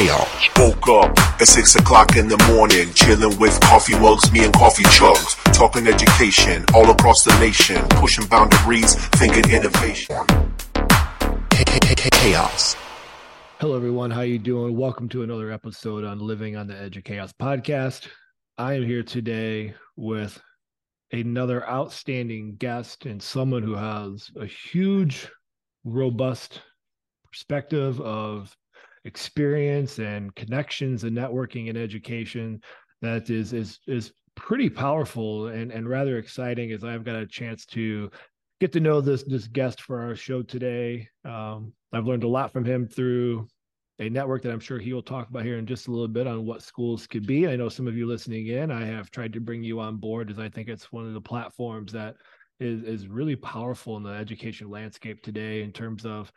chaos. Woke up at six o'clock in the morning, chilling with coffee mugs, me and coffee chugs, talking education all across the nation, pushing boundaries, thinking innovation. Chaos. Hello, everyone. How you doing? Welcome to another episode on Living on the Edge of Chaos podcast. I am here today with another outstanding guest and someone who has a huge, robust perspective of experience and connections and networking and education that is is is pretty powerful and and rather exciting as I've got a chance to get to know this this guest for our show today. Um, I've learned a lot from him through a network that I'm sure he will talk about here in just a little bit on what schools could be. I know some of you listening in, I have tried to bring you on board as I think it's one of the platforms that is is really powerful in the education landscape today in terms of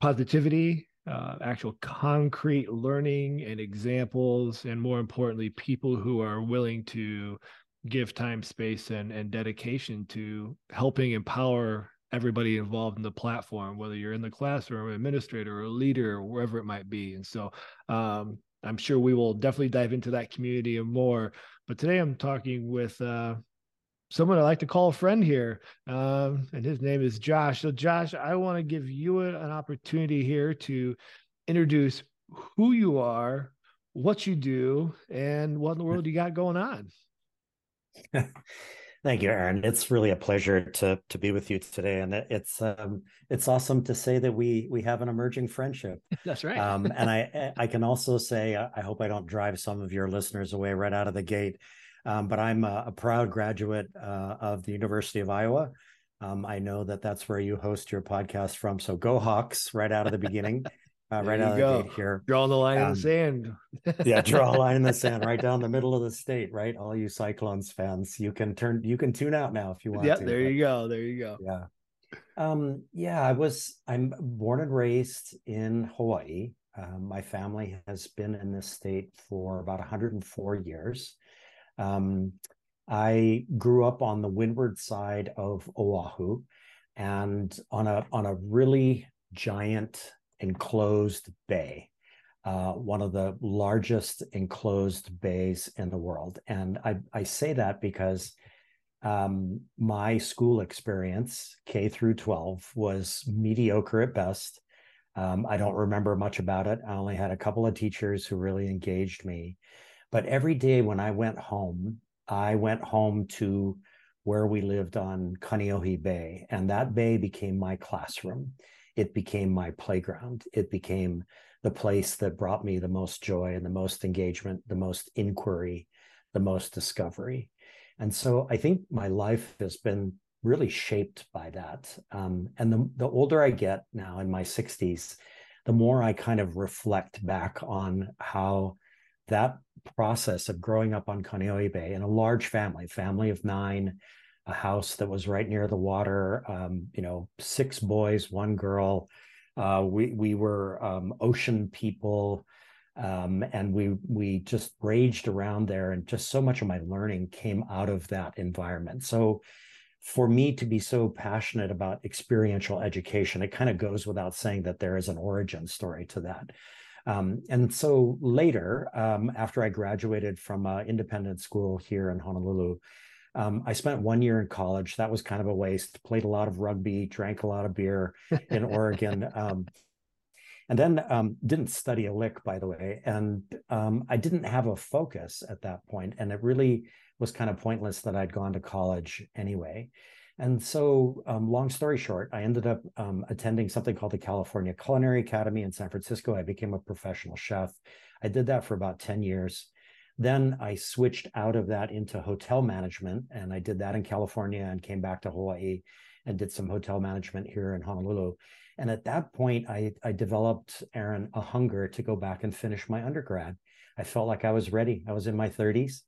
positivity, uh, actual concrete learning and examples, and more importantly, people who are willing to give time, space, and and dedication to helping empower everybody involved in the platform, whether you're in the classroom, administrator, or leader, or wherever it might be. And so um, I'm sure we will definitely dive into that community and more. But today I'm talking with uh, someone I like to call a friend here, um, and his name is Josh. So, Josh, I want to give you an opportunity here to introduce who you are, what you do, and what in the world you got going on. Thank you, Aaron. It's really a pleasure to to be with you today, and it's um, it's awesome to say that we we have an emerging friendship. That's right. um, and I I can also say I hope I don't drive some of your listeners away right out of the gate, um, but I'm a, a proud graduate uh, of the University of Iowa. Um, I know that that's where you host your podcast from, so go Hawks right out of the beginning. uh, right out go. of the gate here. Drawing the line um, in the sand. yeah, draw a line in the sand right down the middle of the state, right? All you Cyclones fans, you can turn, you can tune out now if you want to. yeah, to. there but, you go. There you go. Yeah. Um, yeah, I was, I'm born and raised in Hawaii. Um, my family has been in this state for about 104 years. Um, I grew up on the windward side of Oahu and on a on a really giant enclosed bay, uh, one of the largest enclosed bays in the world. And I, I say that because um, my school experience, K through 12, was mediocre at best. Um, I don't remember much about it. I only had a couple of teachers who really engaged me. But every day when I went home, I went home to where we lived on Kaneohe Bay, and that bay became my classroom it became my playground. It became the place that brought me the most joy and the most engagement, the most inquiry, the most discovery. And so I think my life has been really shaped by that. Um, and the, the older I get now in my 60s, the more I kind of reflect back on how that process of growing up on Kaneohe Bay in a large family, family of nine, a house that was right near the water. Um, you know, six boys, one girl. Uh, we we were um, ocean people, um, and we we just raged around there, and just so much of my learning came out of that environment. So, for me to be so passionate about experiential education, it kind of goes without saying that there is an origin story to that. Um, and so later, um, after I graduated from an independent school here in Honolulu, um, I spent one year in college. That was kind of a waste. Played a lot of rugby, drank a lot of beer in Oregon, um, and then um, didn't study a lick, by the way. And um, I didn't have a focus at that point, and it really was kind of pointless that I'd gone to college anyway. And so, um, long story short, I ended up um, attending something called the California Culinary Academy in San Francisco. I became a professional chef. I did that for about 10 years. Then I switched out of that into hotel management, and I did that in California and came back to Hawaii and did some hotel management here in Honolulu. And at that point, I, I developed, Aaron, a hunger to go back and finish my undergrad. I felt like I was ready. I was in my 30s.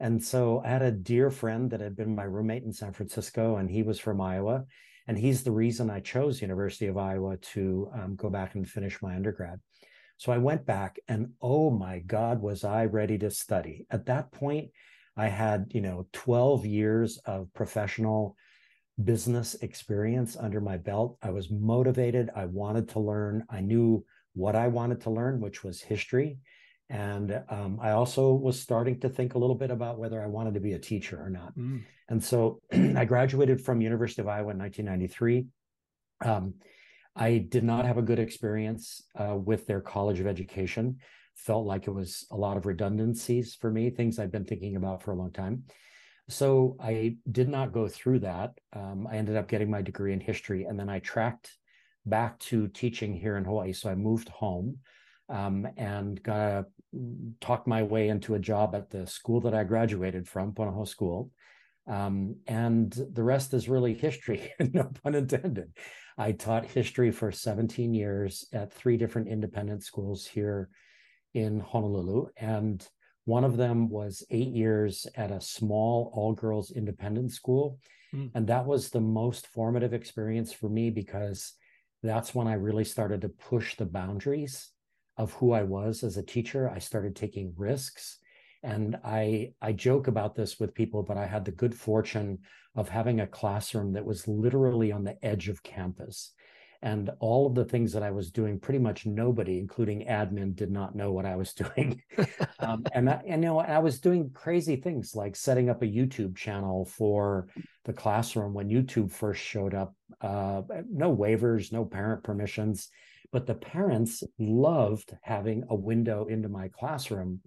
And so I had a dear friend that had been my roommate in San Francisco, and he was from Iowa. And he's the reason I chose University of Iowa to um, go back and finish my undergrad. So I went back and oh my God, was I ready to study. At that point, I had, you know, 12 years of professional business experience under my belt. I was motivated. I wanted to learn. I knew what I wanted to learn, which was history. And um, I also was starting to think a little bit about whether I wanted to be a teacher or not. Mm. And so I graduated from University of Iowa in 1993. Um, I did not have a good experience uh, with their College of Education. Felt like it was a lot of redundancies for me, things I've been thinking about for a long time. So I did not go through that. Um, I ended up getting my degree in history, and then I tracked back to teaching here in Hawaii. So I moved home um, and got a, talked my way into a job at the school that I graduated from, Punahou School. Um, and the rest is really history, no pun intended. I taught history for 17 years at three different independent schools here in Honolulu. And one of them was eight years at a small all girls independent school. Mm. And that was the most formative experience for me because that's when I really started to push the boundaries of who I was as a teacher. I started taking risks. And I I joke about this with people, but I had the good fortune of having a classroom that was literally on the edge of campus. And all of the things that I was doing, pretty much nobody, including admin, did not know what I was doing. um, and, I, and you know, I was doing crazy things like setting up a YouTube channel for the classroom when YouTube first showed up. Uh, no waivers, no parent permissions but the parents loved having a window into my classroom.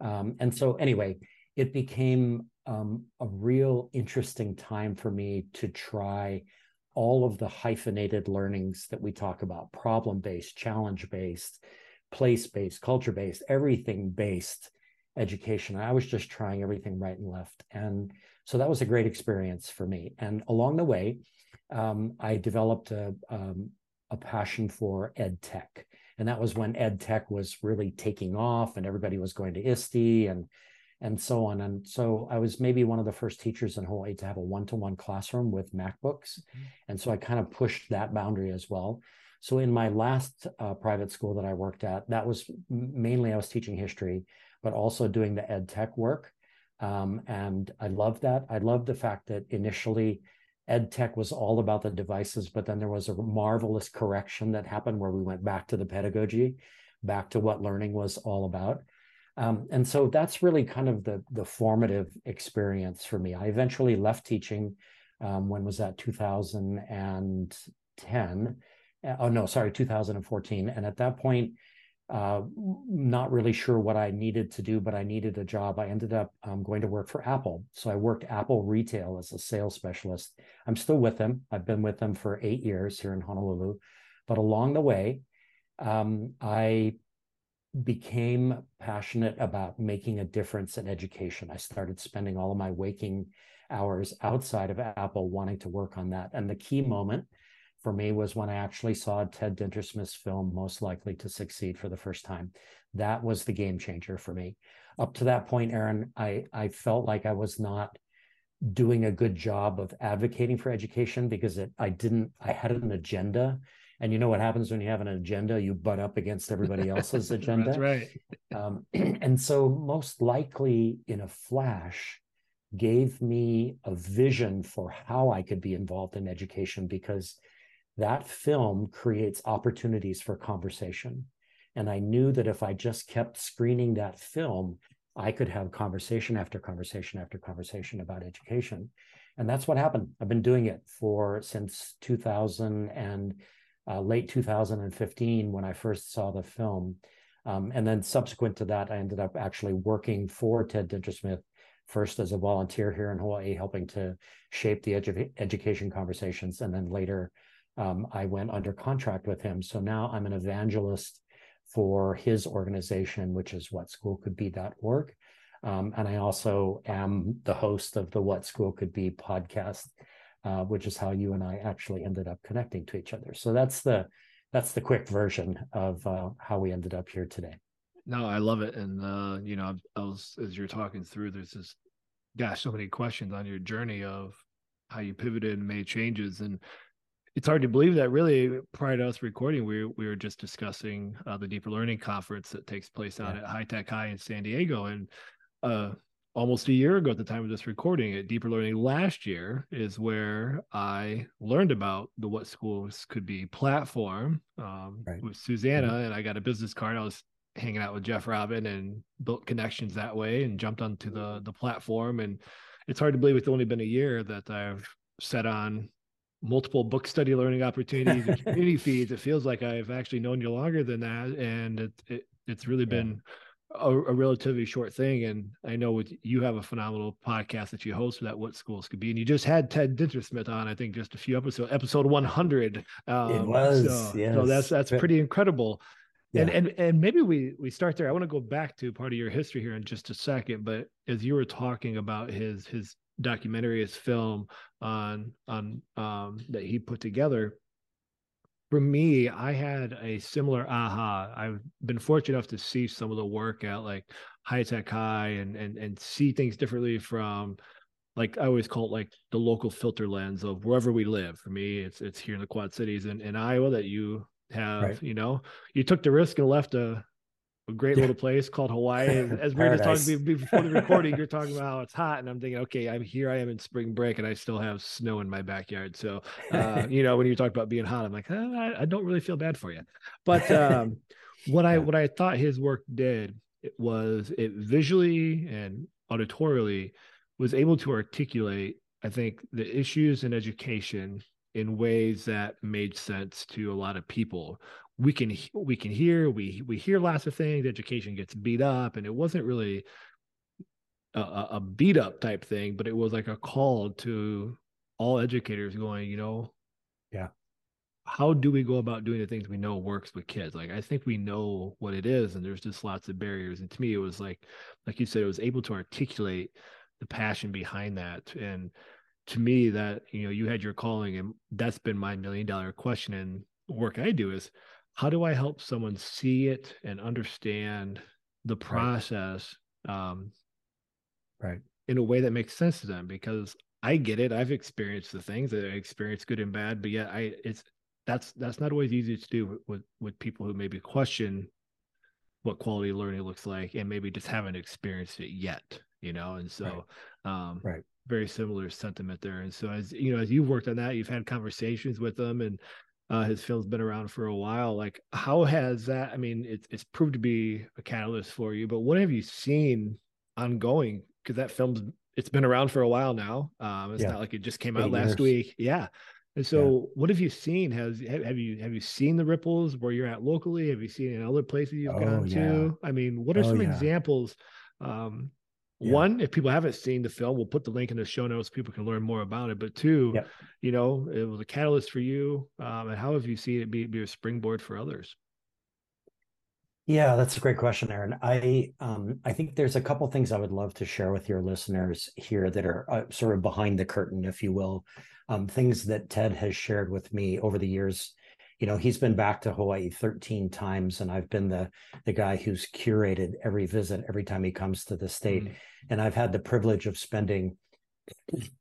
Um, and so, anyway, it became um, a real interesting time for me to try all of the hyphenated learnings that we talk about problem based, challenge based, place based, culture based, everything based education. I was just trying everything right and left. And so that was a great experience for me. And along the way, um, I developed a, um, a passion for ed tech. And that was when ed tech was really taking off and everybody was going to ISTE and and so on. And so I was maybe one of the first teachers in Hawaii to have a one-to-one classroom with MacBooks. Mm-hmm. And so I kind of pushed that boundary as well. So in my last uh, private school that I worked at, that was mainly I was teaching history, but also doing the ed tech work. Um, and I loved that. I loved the fact that initially ed tech was all about the devices, but then there was a marvelous correction that happened where we went back to the pedagogy, back to what learning was all about. Um, and so that's really kind of the the formative experience for me. I eventually left teaching. Um, when was that? 2010. Oh no, sorry, 2014. And at that point, uh, not really sure what I needed to do, but I needed a job. I ended up um, going to work for Apple. So I worked Apple retail as a sales specialist. I'm still with them. I've been with them for eight years here in Honolulu. But along the way, um, I became passionate about making a difference in education. I started spending all of my waking hours outside of Apple wanting to work on that. And the key moment for me was when I actually saw Ted Dintersmith's film Most Likely to Succeed for the first time. That was the game changer for me. Up to that point, Aaron, I, I felt like I was not doing a good job of advocating for education because it, I didn't, I had an agenda. And you know what happens when you have an agenda? You butt up against everybody else's agenda. That's right. Um, and so, most likely, in a flash, gave me a vision for how I could be involved in education because that film creates opportunities for conversation. And I knew that if I just kept screening that film, I could have conversation after conversation after conversation about education. And that's what happened. I've been doing it for since 2000 and uh, late 2015 when I first saw the film. Um, and then subsequent to that, I ended up actually working for Ted Dintersmith first as a volunteer here in Hawaii, helping to shape the edu- education conversations, and then later um, I went under contract with him. So now I'm an evangelist for his organization, which is whatschoolcouldbe.org. Um, and I also am the host of the What School Could Be podcast, uh, which is how you and I actually ended up connecting to each other. So that's the that's the quick version of uh, how we ended up here today. No, I love it, and uh, you know, I was as you're talking through, there's just gosh, so many questions on your journey of how you pivoted and made changes, and it's hard to believe that really prior to us recording, we, we were just discussing uh, the deeper learning conference that takes place out yeah. at High Tech High in San Diego. And uh, almost a year ago at the time of this recording at Deeper Learning last year is where I learned about the What Schools Could Be platform um, right. with Susanna, mm-hmm. and I got a business card. I was hanging out with Jeff Robin and built connections that way and jumped onto the the platform. And it's hard to believe it's only been a year that I've set on multiple book study learning opportunities and community feeds. It feels like I've actually known you longer than that, and it, it it's really yeah. been a, a, relatively short thing. And I know with you have a phenomenal podcast that you host for that what schools could be. And you just had Ted Dintersmith on, I think just a few episodes, episode 100. Um, it was, so, yes. so that's, that's pretty incredible. Yeah. And, and and maybe we we start there. I want to go back to part of your history here in just a second, but as you were talking about his his documentary, his film on on um that he put together, for me, I had a similar aha. I've been fortunate enough to see some of the work at like High Tech High and and and see things differently from like I always call it like the local filter lens of wherever we live. For me, it's it's here in the Quad Cities and in Iowa that you have, right. you know, you took the risk and left a a great little place called Hawaii. As we were just talking before the recording, you're talking about how it's hot, and I'm thinking, okay, I'm here. I am in spring break, and I still have snow in my backyard. So, uh, you know, when you talk about being hot, I'm like, oh, I, I, don't really feel bad for you. But um, what I what I thought his work did it was it visually and auditorially was able to articulate, I think, the issues in education in ways that made sense to a lot of people we can we can hear we we hear lots of things education gets beat up and it wasn't really a, a beat up type thing but it was like a call to all educators going you know yeah. how do we go about doing the things we know works with kids? Like i think we know what it is and there's just lots of barriers and to me it was like like you said it was able to articulate the passion behind that and to me that you know you had your calling and that's been my million dollar question and work i do is how do I help someone see it and understand the process right. Um, right. in a way that makes sense to them? Because I get it. I've experienced the things that I experienced good and bad, but yet I it's that's that's not always easy to do with with people who maybe question what quality learning looks like and maybe just haven't experienced it yet, you know. And so right. um right very similar sentiment there. And so as you know, as you've worked on that, you've had conversations with them and uh, his film's been around for a while. Like, how has that? I mean, it's it's proved to be a catalyst for you. But what have you seen ongoing? Because that film's it's been around for a while now. Um, it's yeah. not like it just came out last years. week. Yeah. And so, yeah. what have you seen? Has have you have you seen the ripples where you're at locally? Have you seen in other places you've oh, gone yeah. to? I mean, what are oh, some examples um, yeah. one if people haven't seen the film we'll put the link in the show notes people can learn more about it but two yep. you know it was a catalyst for you um, and how have you seen it be, be a springboard for others yeah that's a great question aaron i um, i think there's a couple things i would love to share with your listeners here that are uh, sort of behind the curtain if you will um, things that ted has shared with me over the years you know he's been back to hawaii 13 times and i've been the the guy who's curated every visit every time he comes to the state. Mm. and i've had the privilege of spending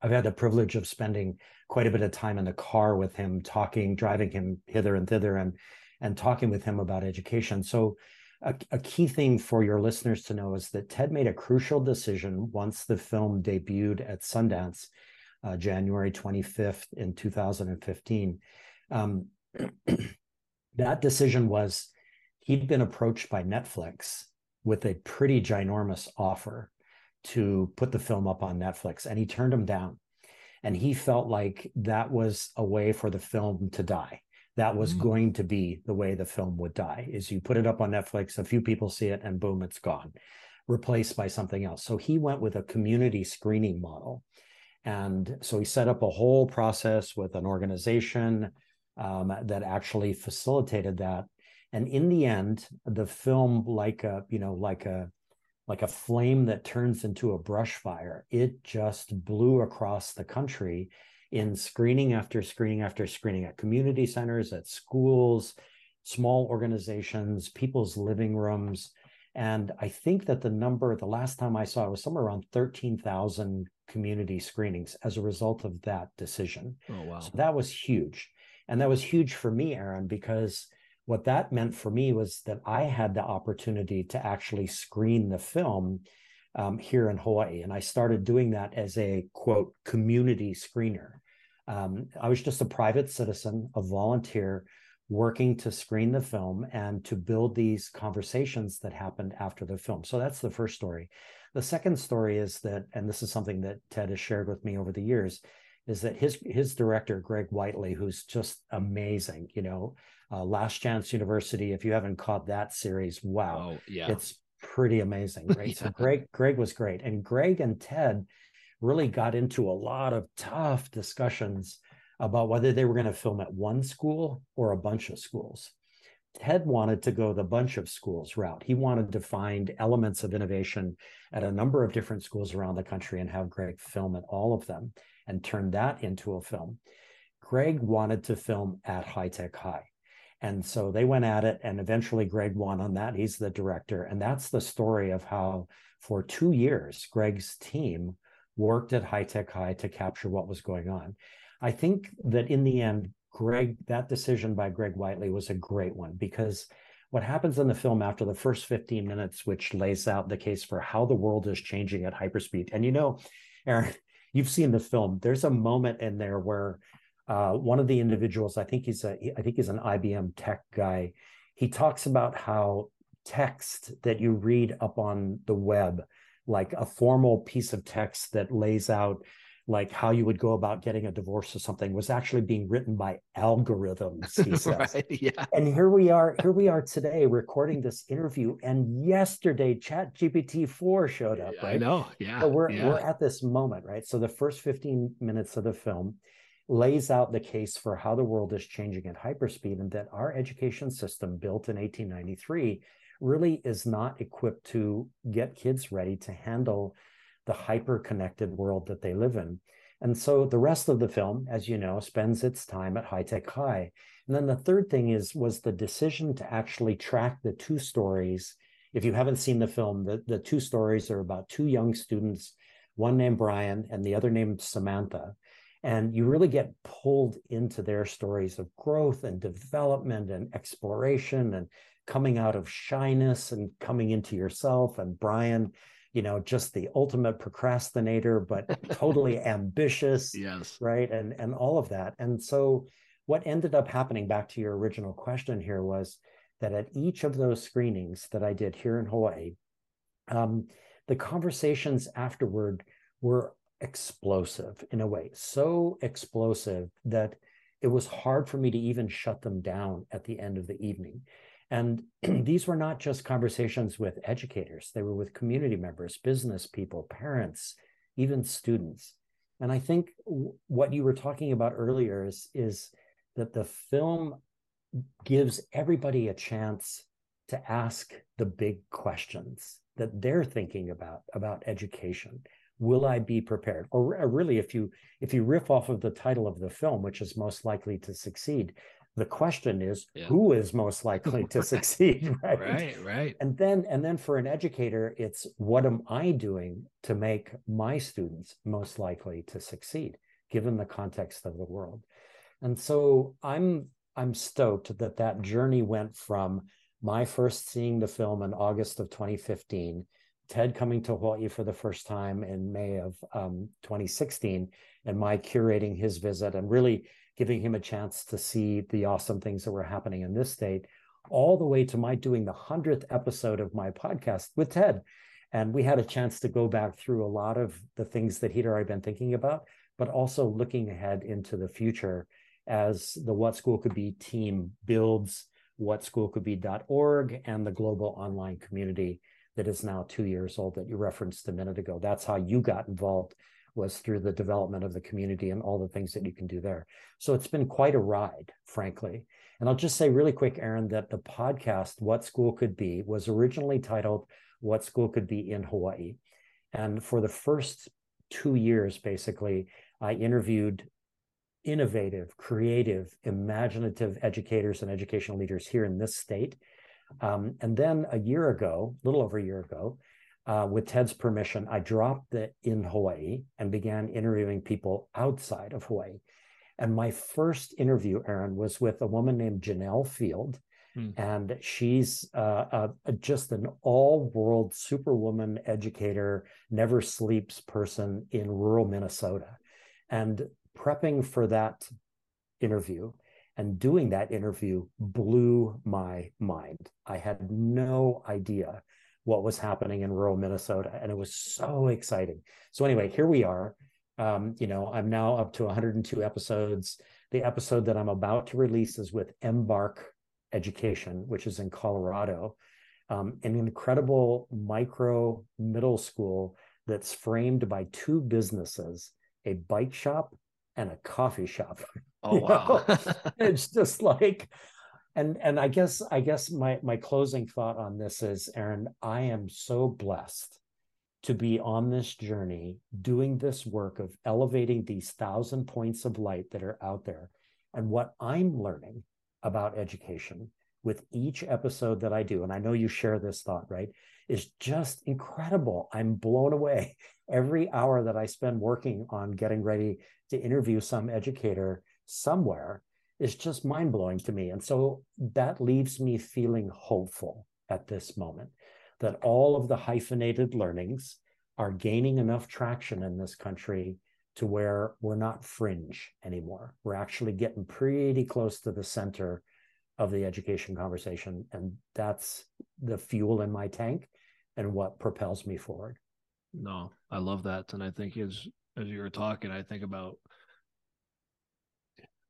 i've had the privilege of spending quite a bit of time in the car with him talking driving him hither and thither and and talking with him about education. So a, a key thing for your listeners to know is that ted made a crucial decision once the film debuted at sundance uh, january 25th in 2015 um, that decision was he'd been approached by Netflix with a pretty ginormous offer to put the film up on Netflix, and he turned him down. And he felt like that was a way for the film to die. That was mm. going to be the way the film would die. Is you put it up on Netflix, a few people see it, and boom, it's gone, replaced by something else. So he went with a community screening model. And so he set up a whole process with an organization, um, that actually facilitated that. And in the end, the film, like a you know, like a like a flame that turns into a brush fire, it just blew across the country in screening after screening after screening at community centers, at schools, small organizations, people's living rooms. And I think that the number, the last time I saw it was somewhere around 13,000 community screenings as a result of that decision. Oh, wow. So that was huge. And that was huge for me, Aaron, because what that meant for me was that I had the opportunity to actually screen the film um, here in Hawaii. And I started doing that as a quote community screener. Um, I was just a private citizen, a volunteer working to screen the film and to build these conversations that happened after the film. So that's the first story. The second story is that, and this is something that Ted has shared with me over the years, is that his his director Greg Whiteley, who's just amazing, you know, uh, Last Chance University. If you haven't caught that series, wow, oh, yeah, it's pretty amazing, right? yeah. So Greg Greg was great, and Greg and Ted really got into a lot of tough discussions about whether they were going to film at one school or a bunch of schools. Ted wanted to go the bunch of schools route. He wanted to find elements of innovation at a number of different schools around the country and have Greg film at all of them and turn that into a film. Greg wanted to film at High Tech High. And so they went at it, and eventually Greg won on that. He's the director. And that's the story of how, for two years, Greg's team worked at High Tech High to capture what was going on. I think that in the end, Greg, that decision by Greg Whiteley was a great one because what happens in the film after the first 15 minutes, which lays out the case for how the world is changing at hyperspeed. And you know, Aaron, you've seen the film. There's a moment in there where uh, one of the individuals, I think he's a, I think he's an IBM tech guy. He talks about how text that you read up on the web, like a formal piece of text that lays out like how you would go about getting a divorce or something was actually being written by algorithms he says right, yeah. and here we are here we are today recording this interview and yesterday chat gpt 4 showed up right i know yeah so we're yeah. we're at this moment right so the first 15 minutes of the film lays out the case for how the world is changing at hyperspeed and that our education system built in 1893 really is not equipped to get kids ready to handle the hyper connected world that they live in. And so the rest of the film, as you know, spends its time at High Tech High. And then the third thing is was the decision to actually track the two stories. If you haven't seen the film, the, the two stories are about two young students, one named Brian and the other named Samantha. And you really get pulled into their stories of growth and development and exploration and coming out of shyness and coming into yourself. And Brian you know just the ultimate procrastinator but totally ambitious yes. right? And and all of that. And so what ended up happening back to your original question here was that at each of those screenings that i did here in hawaii um, the conversations afterward were explosive in a way so explosive that it was hard for me to even shut them down at the end of the evening and these were not just conversations with educators, they were with community members, business people, parents, even students. And I think what you were talking about earlier is, is that the film gives everybody a chance to ask the big questions that they're thinking about about education. Will i be prepared? Or, or, really if you if you riff off of the title of the film which is most likely to succeed the question is yeah. who is most likely to succeed right? Right right. And then and then for an educator it's what am i doing to make my students most likely to succeed given the context of the world? And so i'm i'm stoked that that journey went from my first seeing the film in august of 2015 ted coming to hawaii for the first time in may of um, 2016 and my curating his visit and really giving him a chance to see the awesome things that were happening in this state, all the way to my doing the 100th episode of my podcast with Ted. And we had a chance to go back through a lot of the things that he'd already been thinking about, but also looking ahead into the future as the What School Could Be team builds whatschoolcouldbe.org and the global online community that is now two years old that you referenced a minute ago. That's how you got involved was through the development of the community and all the things that you can do there. So it's been quite a ride, frankly. And I'll just say really quick, Aaron, that the podcast, What School Could Be, was originally titled What School Could Be in Hawaii. And for the first two years, basically, I interviewed innovative, creative, imaginative educators and educational leaders here in this state. Um, and then a year ago, a little over a year ago, uh, with Ted's permission, I dropped it in Hawaii and began interviewing people outside of Hawaii. And my first interview, Aaron, was with a woman named Janelle Field. Hmm. And she's uh, just an all world superwoman educator, never sleeps person in rural Minnesota. And prepping for that interview and doing that interview blew my mind. I had no idea what was happening in rural Minnesota, and it was so exciting. So, anyway, here we are. Um, you know, I'm now up to 102 episodes. The episode that I'm about to release is with Embark Education, which is in Colorado, um, an incredible micro middle school that's framed by two businesses a bike shop and a coffee shop. Oh wow. it's just like and and I guess I guess my my closing thought on this is Aaron, I am so blessed to be on this journey doing this work of elevating these thousand points of light that are out there. And what I'm learning about education with each episode that I do, and I know you share this thought, right, is just incredible. I'm blown away. Every hour that I spend working on getting ready to interview some educator somewhere is just mind blowing to me. And so that leaves me feeling hopeful at this moment that all of the hyphenated learnings are gaining enough traction in this country to where we're not fringe anymore. We're actually getting pretty close to the center of the education conversation. And that's the fuel in my tank and what propels me forward. No, I love that. And I think as as you were talking, I think about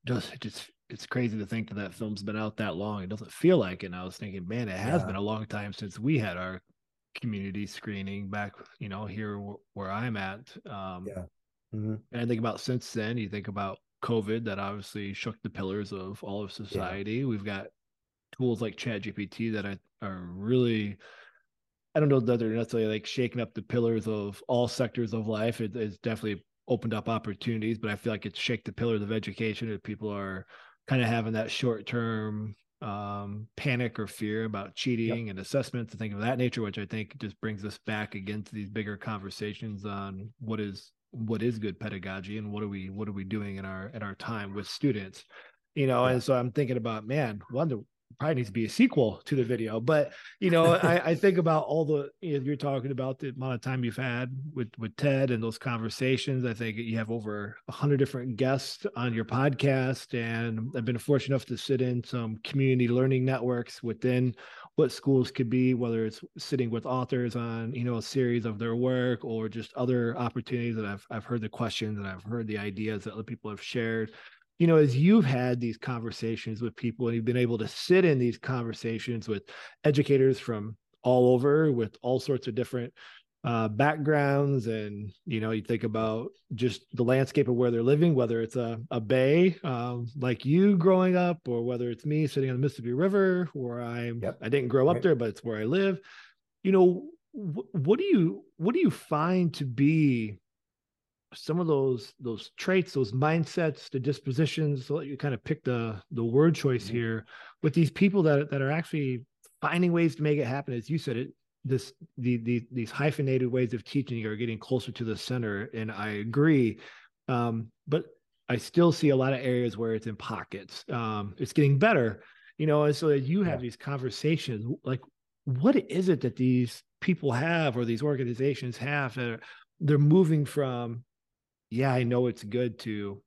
just just it's crazy to think that that film's been out that long. It doesn't feel like it. And I was thinking, man, it has yeah. been a long time since we had our community screening back, you know, here where I'm at. Um, yeah. Mm-hmm. And I think about since then, you think about COVID that obviously shook the pillars of all of society. Yeah. We've got tools like ChatGPT that are, are really, I don't know that they're necessarily like shaking up the pillars of all sectors of life. It, it's definitely opened up opportunities, but I feel like it's shake the pillars of education. If people are kind of having that short term um, panic or fear about cheating yep. and assessments and things of that nature, which I think just brings us back again to these bigger conversations on what is what is good pedagogy and what are we what are we doing in our in our time with students you know yeah. and so i'm thinking about man wonder probably needs to be a sequel to the video. But you know, I, I, think about all the you know, you're talking about the amount of time you've had with with Ted and those conversations. I think you have over a hundred different guests on your podcast, and I've been fortunate enough to sit in some community learning networks within what schools could be, whether it's sitting with authors on you know a series of their work or just other opportunities that I've I've heard the questions and I've heard the ideas that other people have shared you know, as you've had these conversations with people and you've been able to sit in these conversations with educators from all over with all sorts of different uh, backgrounds and you know you think about just the landscape of where they're living whether it's a, a bay um, like you growing up or whether it's me sitting on the mississippi river where i'm yep. i didn't grow up right. there but it's where i live you know wh- what do you what do you find to be some of those those traits, those mindsets, the dispositions. So let you kind of pick the the word choice mm-hmm. here with these people that that are actually finding ways to make it happen. As you said, it this the, the these hyphenated ways of teaching are getting closer to the center, and I agree. Um, but I still see a lot of areas where it's in pockets. Um, it's getting better, you know. And so as you have yeah. these conversations, like what is it that these people have or these organizations have that are, they're moving from yeah, I know it's good to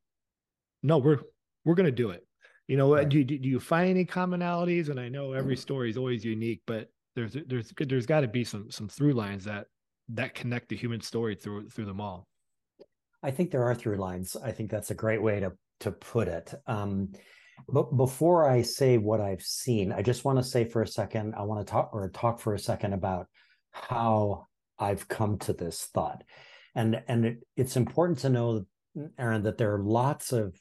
no, we're we're gonna do it. You know, right. do, do you find any commonalities? And I know every story is always unique, but there's there's there's got to be some some through lines that that connect the human story through through them all. I think there are through lines. I think that's a great way to to put it. Um, but before I say what I've seen, I just want to say for a second, I want to talk or talk for a second about how I've come to this thought and and it, it's important to know aaron that there are lots of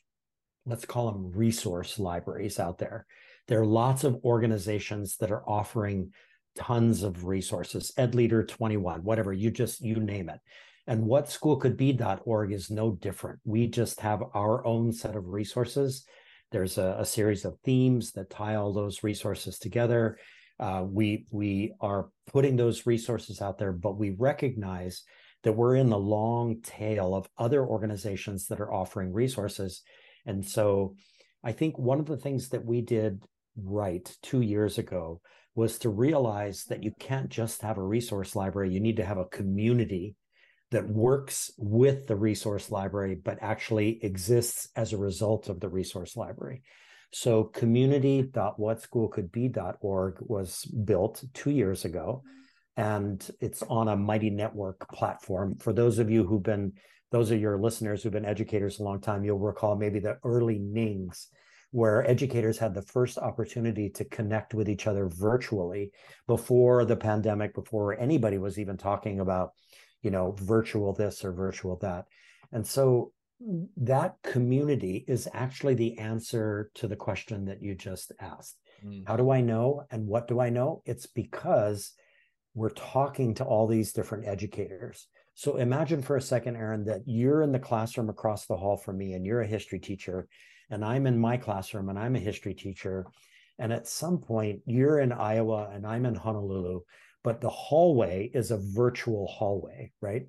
let's call them resource libraries out there. There are lots of organizations that are offering tons of resources edleader 21 whatever you just you name it. And whatschoolcouldbe.org is no different. We just have our own set of resources. There's a, a series of themes that tie all those resources together. Uh, we we are putting those resources out there but we recognize that we're in the long tail of other organizations that are offering resources. And so I think one of the things that we did right two years ago was to realize that you can't just have a resource library, you need to have a community that works with the resource library, but actually exists as a result of the resource library. So community.whatschoolcouldbe.org was built two years ago, and it's on a Mighty Network platform. For those of you who've been, those are your listeners who've been educators a long time, you'll recall maybe the early Nings, where educators had the first opportunity to connect with each other virtually before the pandemic, before anybody was even talking about, you know, virtual this or virtual that. And so that community is actually the answer to the question that you just asked. Mm. How do I know and what do I know? It's because we're talking to all these different educators. So imagine for a second, Aaron, that you're in the classroom across the hall from me and you're a history teacher, and I'm in my classroom and I'm a history teacher. And at some point, you're in Iowa and I'm in Honolulu, but the hallway is a virtual hallway, right?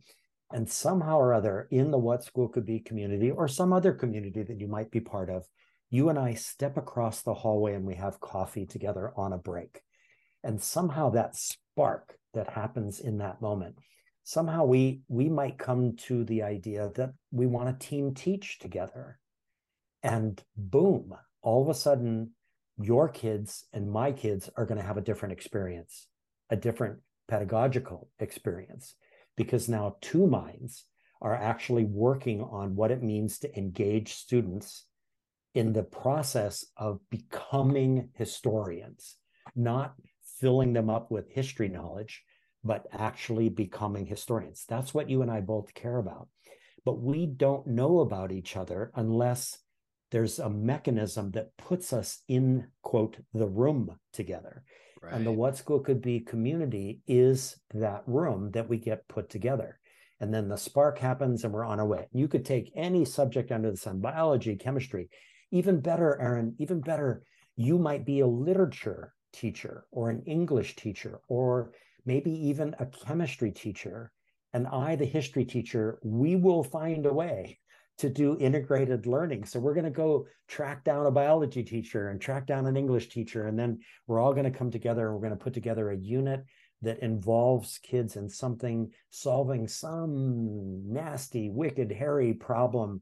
And somehow or other, in the What School Could Be community or some other community that you might be part of, you and I step across the hallway and we have coffee together on a break. And somehow that spark that happens in that moment, somehow we we might come to the idea that we want to team teach together. And boom, all of a sudden, your kids and my kids are going to have a different experience, a different pedagogical experience because now two minds are actually working on what it means to engage students in the process of becoming historians, not filling them up with history knowledge, but actually becoming historians. That's what you and I both care about. But we don't know about each other unless there's a mechanism that puts us in, quote, the room together. Right. And the What School Could Be community is that room that we get put together. And then the spark happens and we're on our way. You could take any subject under the sun biology, chemistry. Even better, Aaron, even better, you might be a literature teacher or an English teacher or maybe even a chemistry teacher. And I, the history teacher, we will find a way to do integrated learning. So we're going to go track down a biology teacher and track down an English teacher. And then we're all going to come together and we're going to put together a unit that involves kids in something solving some nasty, wicked, hairy problem.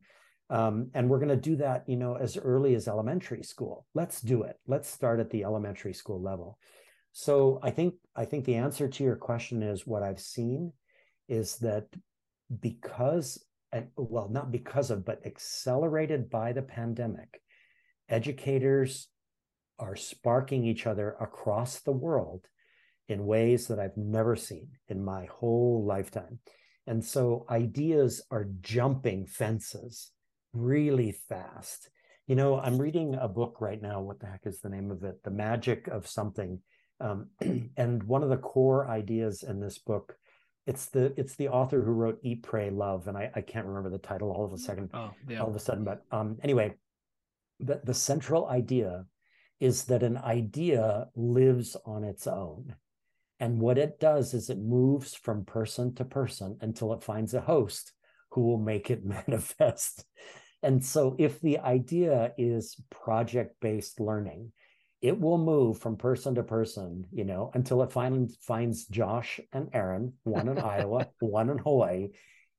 Um, and we're going to do that, you know, as early as elementary school. Let's do it. Let's start at the elementary school level. So I think I think the answer to your question is what I've seen is that because well, not because of, but accelerated by the pandemic, educators are sparking each other across the world in ways that I've never seen in my whole lifetime. And so ideas are jumping fences really fast. You know, I'm reading a book right now. What the heck is the name of it? The Magic of Something. Um, and one of the core ideas in this book it's the it's the author who wrote Eat, Pray, Love, and I, I can't remember the title all of a second. Oh, yeah. All of a sudden, but um, anyway, the the central idea is that an idea lives on its own, and what it does is it moves from person to person until it finds a host who will make it manifest. And so, if the idea is project based learning, it will move from person to person, you know, until it finally finds Josh and Aaron, one in Iowa, one in Hawaii,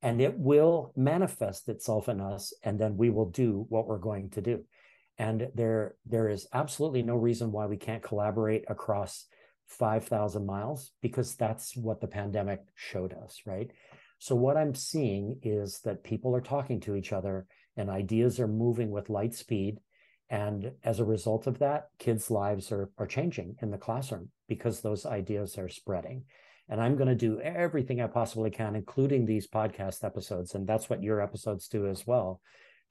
and it will manifest itself in us, and then we will do what we're going to do. And there, there is absolutely no reason why we can't collaborate across 5,000 miles because that's what the pandemic showed us, right? So, what I'm seeing is that people are talking to each other and ideas are moving with light speed and as a result of that, kids' lives are, are changing in the classroom because those ideas are spreading. And I'm going to do everything I possibly can, including these podcast episodes. And that's what your episodes do as well,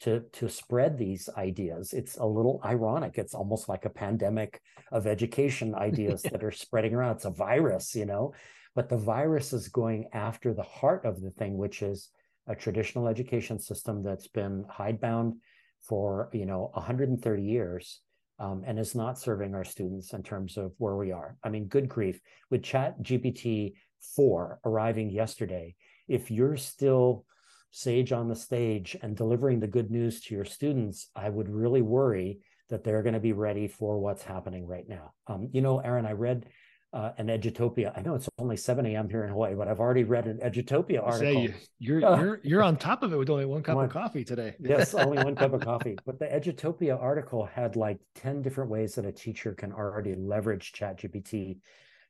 to, to spread these ideas. It's a little ironic. It's almost like a pandemic of education ideas that are spreading around. It's a virus, you know, but the virus is going after the heart of the thing, which is a traditional education system that's been hidebound for you know 130 years um, and is not serving our students in terms of where we are. I mean, good grief, with Chat GPT 4 arriving yesterday, if you're still sage on the stage and delivering the good news to your students, I would really worry that they're going to be ready for what's happening right now. Um, you know, Aaron, I read uh, an Edutopia. I know it's only 7 a.m. here in Hawaii, but I've already read an Edutopia article. Say you're you're you're on top of it with only one cup one, of coffee today. yes, only one cup of coffee. But the Edutopia article had like 10 different ways that a teacher can already leverage ChatGPT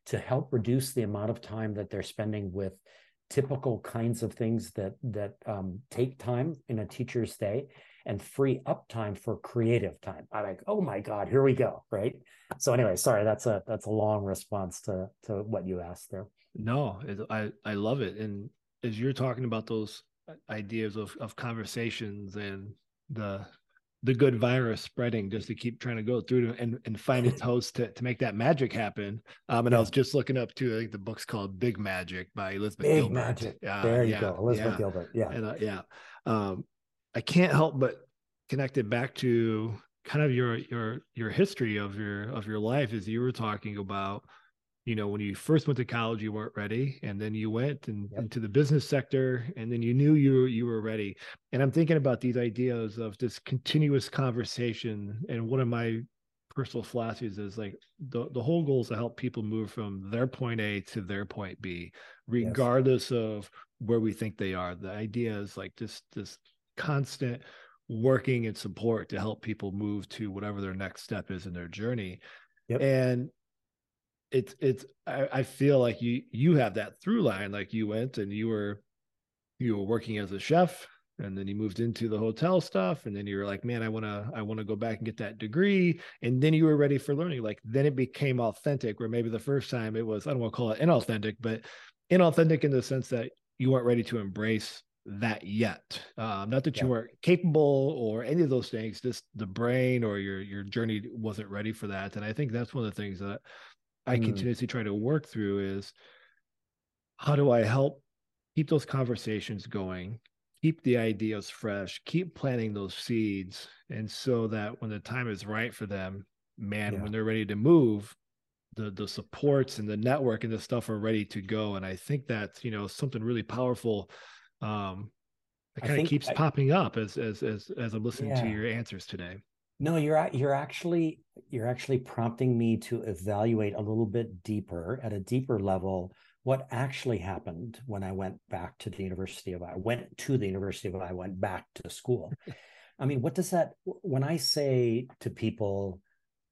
to help reduce the amount of time that they're spending with typical kinds of things that that um, take time in a teacher's day and free up time for creative time. I'm like, oh my God, here we go. Right. So anyway, sorry, that's a that's a long response to to what you asked there. No, I I love it. And as you're talking about those ideas of of conversations and the the good virus spreading just to keep trying to go through and, and find its host to, to make that magic happen. Um, and yeah. I was just looking up too, I think the book's called Big Magic by Elizabeth Big Gilbert. Magic. Uh, there you yeah, go. Elizabeth yeah. Gilbert. Yeah. And, uh, yeah. Um, I can't help but connect it back to kind of your, your, your history of your, of your life as you were talking about, you know when you first went to college you weren't ready and then you went and, yep. into the business sector and then you knew you you were ready and i'm thinking about these ideas of this continuous conversation and one of my personal philosophies is like the, the whole goal is to help people move from their point a to their point b regardless yes. of where we think they are the idea is like this this constant working and support to help people move to whatever their next step is in their journey yep. and it's it's I, I feel like you you have that through line like you went and you were you were working as a chef and then you moved into the hotel stuff and then you were like man i want to i want to go back and get that degree and then you were ready for learning like then it became authentic where maybe the first time it was i don't want to call it inauthentic but inauthentic in the sense that you weren't ready to embrace that yet um, not that you weren't capable or any of those things just the brain or your your journey wasn't ready for that and i think that's one of the things that I mm. continuously try to work through is how do I help keep those conversations going, keep the ideas fresh, keep planting those seeds. And so that when the time is right for them, man, yeah. when they're ready to move, the the supports and the network and the stuff are ready to go. And I think that's, you know, something really powerful. Um it kind of keeps I, popping up as as as as I'm listening yeah. to your answers today. No, you're you're actually you're actually prompting me to evaluate a little bit deeper at a deeper level what actually happened when I went back to the University of I went to the University of I went back to school. I mean, what does that when I say to people,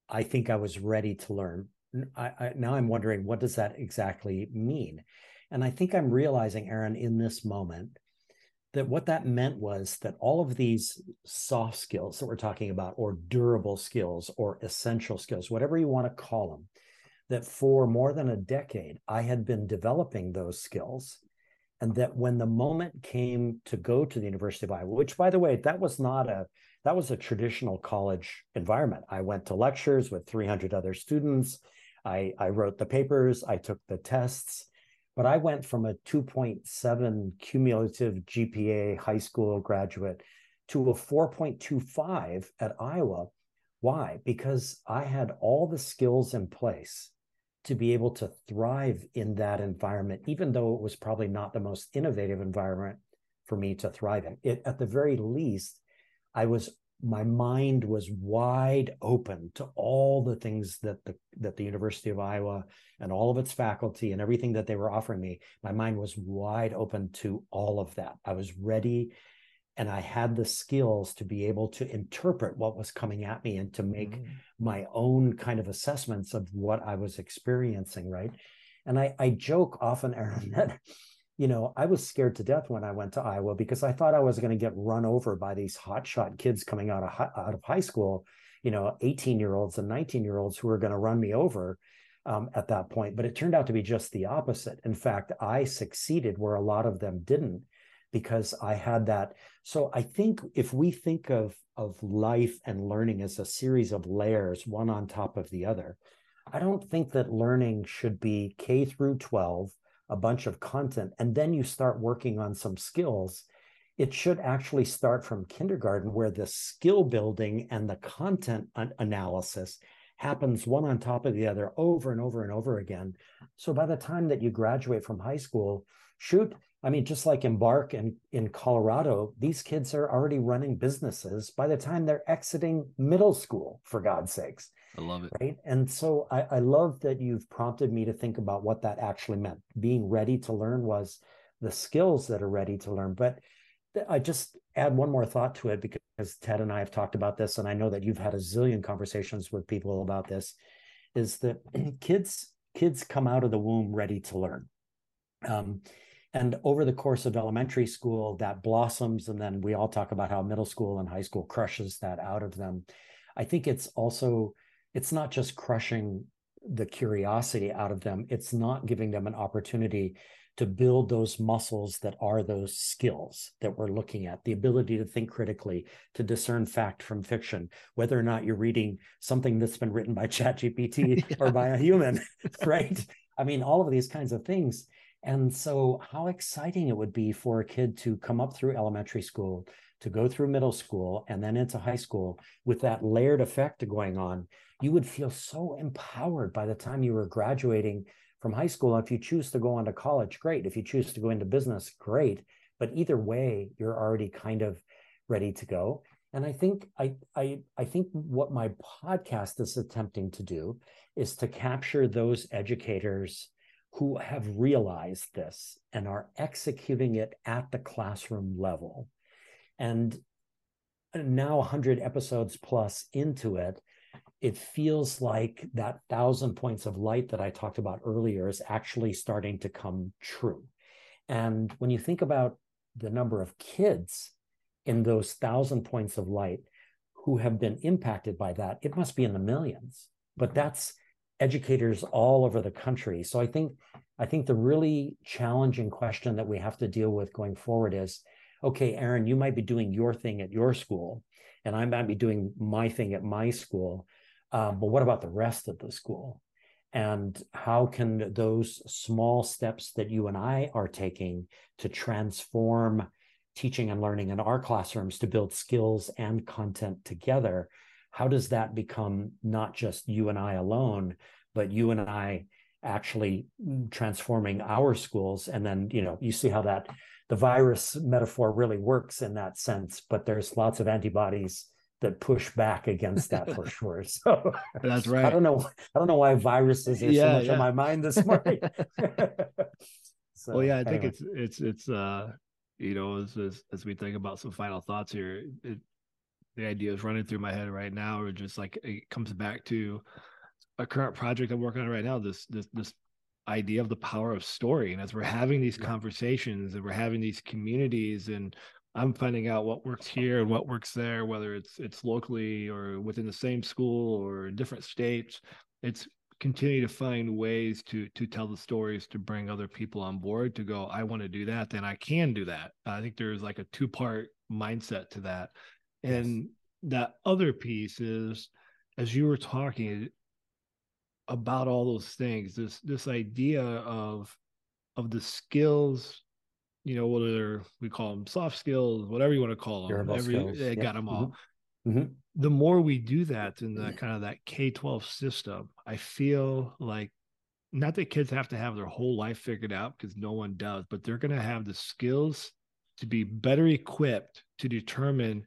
I think I was ready to learn. I, I, now I'm wondering what does that exactly mean? And I think I'm realizing, Aaron, in this moment, that what that meant was that all of these soft skills that we're talking about, or durable skills, or essential skills, whatever you want to call them, that for more than a decade, I had been developing those skills. And that when the moment came to go to the University of Iowa, which by the way, that was not a that was a traditional college environment. I went to lectures with 300 other students. I, I wrote the papers, I took the tests, but I went from a 2.7 cumulative GPA high school graduate to a 4.25 at Iowa. Why? Because I had all the skills in place to be able to thrive in that environment, even though it was probably not the most innovative environment for me to thrive in. It, at the very least, I was my mind was wide open to all the things that the that the University of Iowa and all of its faculty and everything that they were offering me. My mind was wide open to all of that. I was ready and I had the skills to be able to interpret what was coming at me and to make mm. my own kind of assessments of what I was experiencing, right? And I, I joke often, Aaron, that you know, I was scared to death when I went to Iowa because I thought I was going to get run over by these hotshot kids coming out of high, out of high school, you know, 18 year olds and 19 year olds who were going to run me over um, at that point. But it turned out to be just the opposite. In fact, I succeeded where a lot of them didn't because I had that. So I think if we think of of life and learning as a series of layers, one on top of the other, I don't think that learning should be K through 12 a bunch of content and then you start working on some skills it should actually start from kindergarten where the skill building and the content analysis happens one on top of the other over and over and over again. So by the time that you graduate from high school, shoot, I mean, just like Embark and in Colorado, these kids are already running businesses by the time they're exiting middle school, for God's sakes. I love it. Right. And so I, I love that you've prompted me to think about what that actually meant. Being ready to learn was the skills that are ready to learn. But I just add one more thought to it because Ted and I have talked about this, and I know that you've had a zillion conversations with people about this. Is that kids kids come out of the womb ready to learn, um, and over the course of elementary school, that blossoms, and then we all talk about how middle school and high school crushes that out of them. I think it's also it's not just crushing the curiosity out of them; it's not giving them an opportunity to build those muscles that are those skills that we're looking at. The ability to think critically to discern fact from fiction whether or not you're reading something that's been written by ChatGPT yeah. or by a human right? I mean all of these kinds of things. And so how exciting it would be for a kid to come up through elementary school to go through middle school and then into high school with that layered effect going on you would feel so empowered by the time you were graduating from high school. If you choose to go on to college, great. If you choose to go into business, great. But either way, you're already kind of ready to go. And I think I I I think what my podcast is attempting to do is to capture those educators who have realized this and are executing it at the classroom level. And now 100 episodes plus into it, it feels like that thousand points of light that I talked about earlier is actually starting to come true. And when you think about the number of kids in those thousand points of light who have been impacted by that, it must be in the millions. But that's educators all over the country. So I think I think the really challenging question that we have to deal with going forward is okay, Aaron, you might be doing your thing at your school, and I might be doing my thing at my school. Um, but what about the rest of the school? And how can those small steps that you and I are taking to transform teaching and learning in our classrooms to build skills and content together? How does that become not just you and I alone, but you and I actually transforming our schools? And then, you know, you see how that the virus metaphor really works in that sense, but there's lots of antibodies that push back against that for sure. So that's right. I don't know. I don't know why viruses are yeah, so much yeah. on my mind this morning. so, well, yeah, I anyway. think it's it's it's uh you know as as, as we think about some final thoughts here, it, the idea is running through my head right now, or just like it comes back to a current project I'm working on right now. This this this idea of the power of story, and as we're having these conversations and we're having these communities and I'm finding out what works here and what works there, whether it's it's locally or within the same school or in different states. It's continue to find ways to to tell the stories to bring other people on board to go i want to do that then i can do that i think there's like a two part mindset to that and yes. that other piece is as you were talking about all those things this this idea of of the skills you know, whether we call them soft skills, whatever you want to call them, Durable every skills. they got them all. Mm-hmm. Mm-hmm. The more we do that in the kind of that K 12 system, I feel like not that kids have to have their whole life figured out because no one does, but they're going to have the skills to be better equipped to determine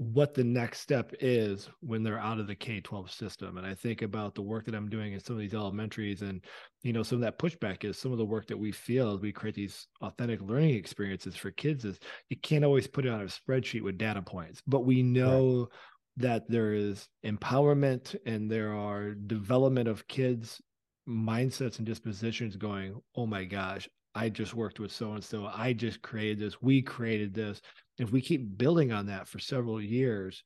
what the next step is when they're out of the K 12 system. And I think about the work that I'm doing in some of these elementaries and, you know, some of that pushback is some of the work that we feel as we create these authentic learning experiences for kids is you can't always put it on a spreadsheet with data points, but we know right. that there is empowerment and there are development of kids mindsets and dispositions going, oh my gosh, I just worked with so and so. I just created this. We created this if we keep building on that for several years,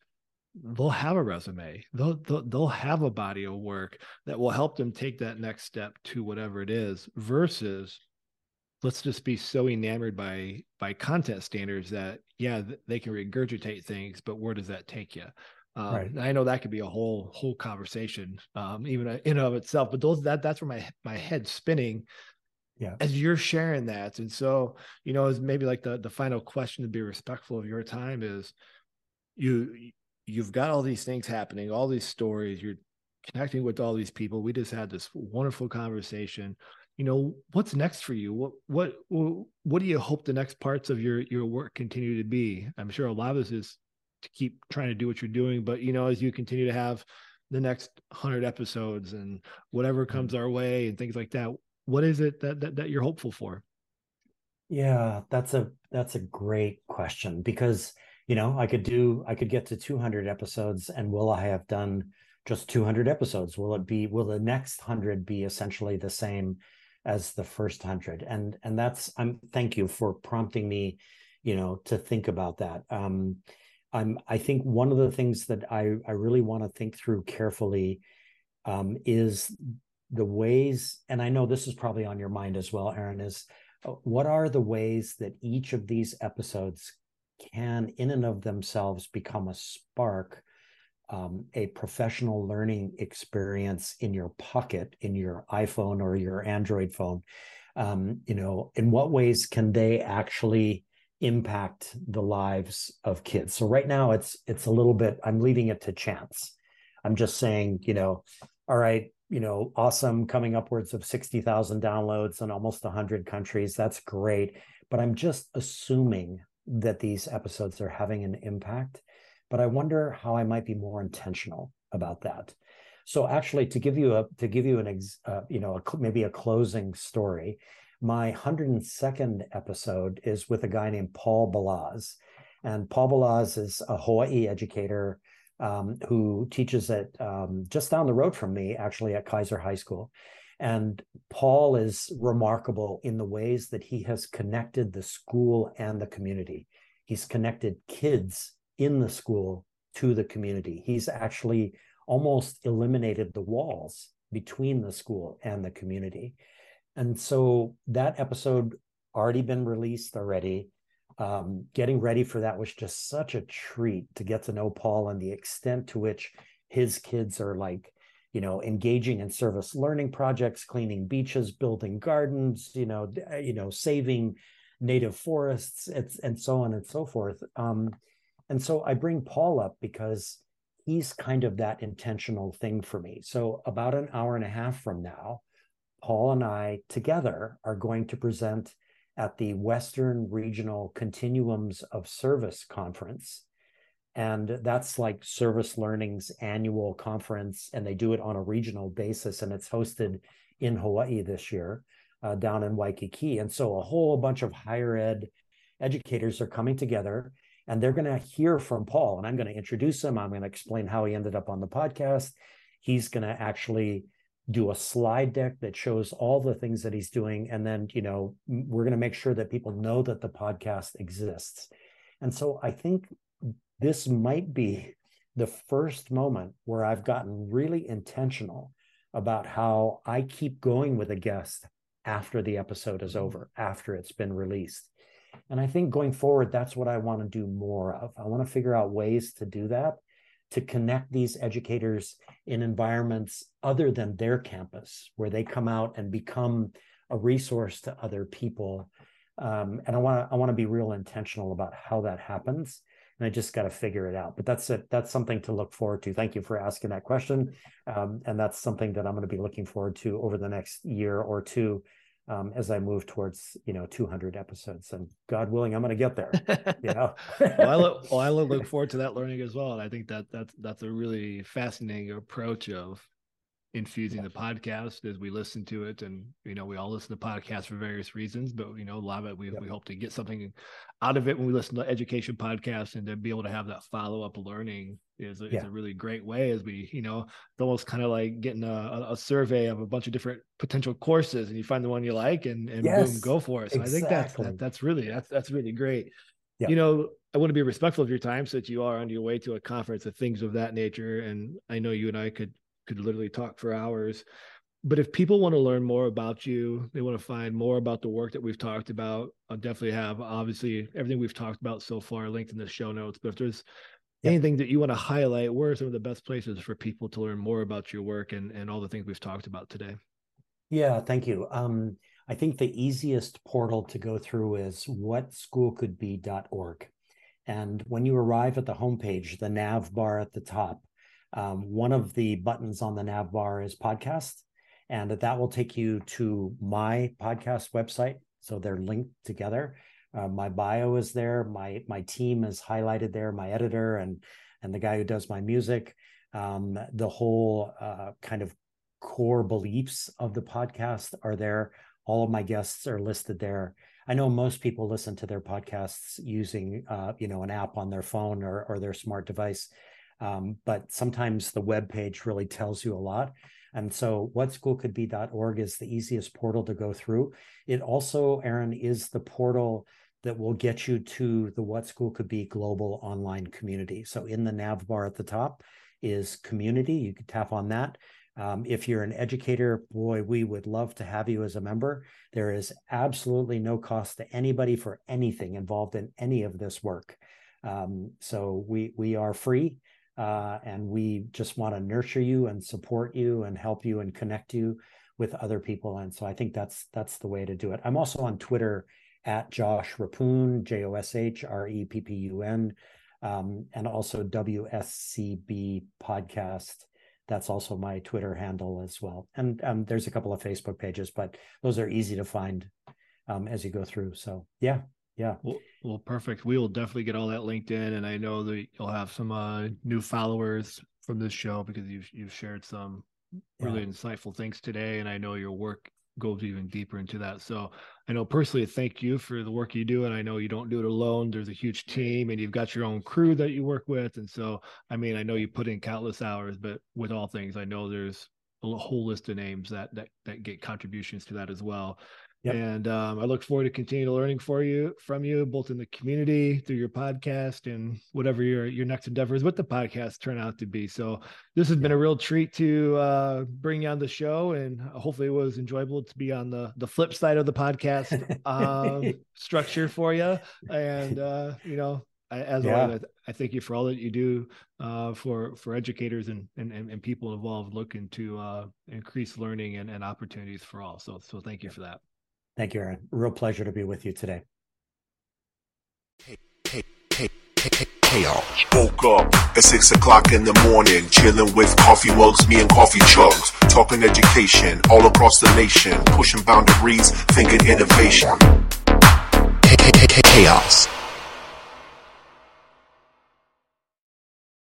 they'll have a resume. They'll, they'll, they'll have a body of work that will help them take that next step to whatever it is. Versus, let's just be so enamored by by content standards that yeah they can regurgitate things, but where does that take you? Um, right. I know that could be a whole whole conversation, um, even in and of itself. But those that that's where my my head's spinning yeah as you're sharing that and so you know as maybe like the the final question to be respectful of your time is you you've got all these things happening all these stories you're connecting with all these people. We just had this wonderful conversation. You know, what's next for you? What what what do you hope the next parts of your your work continue to be? I'm sure a lot of this is to keep trying to do what you're doing, but you know, as you continue to have the next hundred episodes and whatever comes mm-hmm. our way and things like that, what is it that, that that you're hopeful for? Yeah, that's a that's a great question because you know I could do I could get to 200 episodes and will I have done just 200 episodes? Will it be will the next 100 be essentially the same as the first 100? And and that's I'm thank you for prompting me, you know, to think about that. Um I'm I think one of the things that I I really want to think through carefully um is the ways and I know this is probably on your mind as well Aaron is uh, what are the ways that each of these episodes can in and of themselves become a spark um, a professional learning experience in your pocket in your iphone or your android phone? Um, you know in what ways can they actually impact the lives of kids? So right now it's it's a little bit i'm leaving it to chance. I'm just saying you know all right you know, awesome, coming upwards of 60,000 downloads in almost 100 countries. That's great. But I'm just assuming that these episodes are having an impact. But I wonder how I might be more intentional about that. So actually, to give you a to give you an ex, uh, you know a, maybe a closing story, my 102nd episode is with a guy named Paul Balaz, and Paul Balaz is a Hawaii educator um, who teaches at um, just down the road from me, actually at Kaiser High School. And Paul is remarkable in the ways that he has connected the school and the community. He's connected kids in the school to the community. He's actually almost eliminated the walls between the school and the community. And so that episode already been released already um, getting ready for that was just such a treat to get to know Paul and the extent to which his kids are like, you know, engaging in service learning projects, cleaning beaches, building gardens, you know, uh, you know, saving native forests, it's, and so on and so forth. Um, and so I bring Paul up because he's kind of that intentional thing for me. So about an hour and a half from now, Paul and I together are going to present at the Western Regional Continuums of Service Conference. And that's like Service Learning's annual conference, and they do it on a regional basis. And it's hosted in Hawaii this year, uh, down in Waikiki. And so a whole bunch of higher ed educators are coming together and they're going to hear from Paul. And I'm going to introduce him. I'm going to explain how he ended up on the podcast. He's going to actually do a slide deck that shows all the things that he's doing and then you know we're going to make sure that people know that the podcast exists. And so i think this might be the first moment where i've gotten really intentional about how i keep going with a guest after the episode is over after it's been released. And i think going forward that's what i want to do more of. I want to figure out ways to do that to connect these educators in environments other than their campus, where they come out and become a resource to other people. Um, and I want to I want to be real intentional about how that happens. And I just got to figure it out. But that's it. That's something to look forward to. Thank you for asking that question. Um, and that's something that I'm going to be looking forward to over the next year or two um, as I move towards you know 200 episodes. And God willing, I'm going to get there. You know. well, I look, well, I look forward to that learning as well. And I think that that's that's a really fascinating approach of infusing the podcast as we listen to it and you know we all listen to podcasts for various reasons but you know a lot of it we, yep. we hope to get something out of it when we listen to education podcasts and to be able to have that follow-up learning is a, yeah. is a really great way as we you know it's almost kind of like getting a, a, survey of a bunch of different potential courses and you find the one you like and, and yes, boom go for it so exactly. i think that's that, that's really that's that's really great yeah. you know i want to be respectful of your time so that you are on your way to a conference of things of that nature and i know you and i could could literally talk for hours. But if people want to learn more about you, they want to find more about the work that we've talked about, I'll definitely have obviously everything we've talked about so far linked in the show notes. But if there's yeah. anything that you want to highlight, where are some of the best places for people to learn more about your work and, and all the things we've talked about today? Yeah, thank you. Um, I think the easiest portal to go through is whatschoolcouldbe.org. And when you arrive at the homepage, the nav bar at the top, Um, one of the buttons on the nav bar is podcast, and that will take you to my podcast website. So they're linked together. Uh, my bio is there. My my team is highlighted there. My editor and and the guy who does my music. Um, the whole uh, kind of core beliefs of the podcast are there. All of my guests are listed there. I know most people listen to their podcasts using, uh, you know, an app on their phone or, or their smart device. Um, but sometimes the web page really tells you a lot. And so whatschoolcouldbe.org is the easiest portal to go through. It also, Aaron, is the portal that will get you to the What School Could Be global online community. So in the nav bar at the top is community. You can tap on that. Um, if you're an educator, boy, we would love to have you as a member. There is absolutely no cost to anybody for anything involved in any of this work. Um, so we we are free, uh, and we just want to nurture you and support you and help you and connect you with other people. And so I think that's that's the way to do it. I'm also on Twitter at Josh Reppun, J O S H R E P P U N, um, and also WSCB podcast that's also my Twitter handle as well. And um, there's a couple of Facebook pages, but those are easy to find um, as you go through. So yeah, yeah. Well, well, perfect. We will definitely get all that linked in, and I know that you'll have some uh, new followers from this show because you've you've shared some really yeah. insightful things today, and I know your work goes even deeper into that. So I know personally, thank you for the work you do. And I know you don't do it alone. There's a huge team and you've got your own crew that you work with. And so, I mean, I know you put in countless hours, but with all things, I know there's a whole list of names that, that, that get contributions to that as well. Yep. And um, I look forward to continue learning for you from you, both in the community through your podcast and whatever your your next endeavors with the podcast turn out to be. So this has been a real treat to uh, bring you on the show, and hopefully it was enjoyable to be on the the flip side of the podcast um, structure for you. And uh, you know, I, as yeah. always, I, I, thank you for all that you do uh, for for educators and, and and people involved looking to uh, increase learning and, and opportunities for all. So so thank you for that. Thank you, Aaron. Real pleasure to be with you today. Hey, hey, hey, hey, chaos. Woke up at six o'clock in the morning, chilling with coffee mugs, me and coffee chugs, talking education all across the nation, pushing boundaries, thinking innovation. Hey, hey, hey, hey, chaos.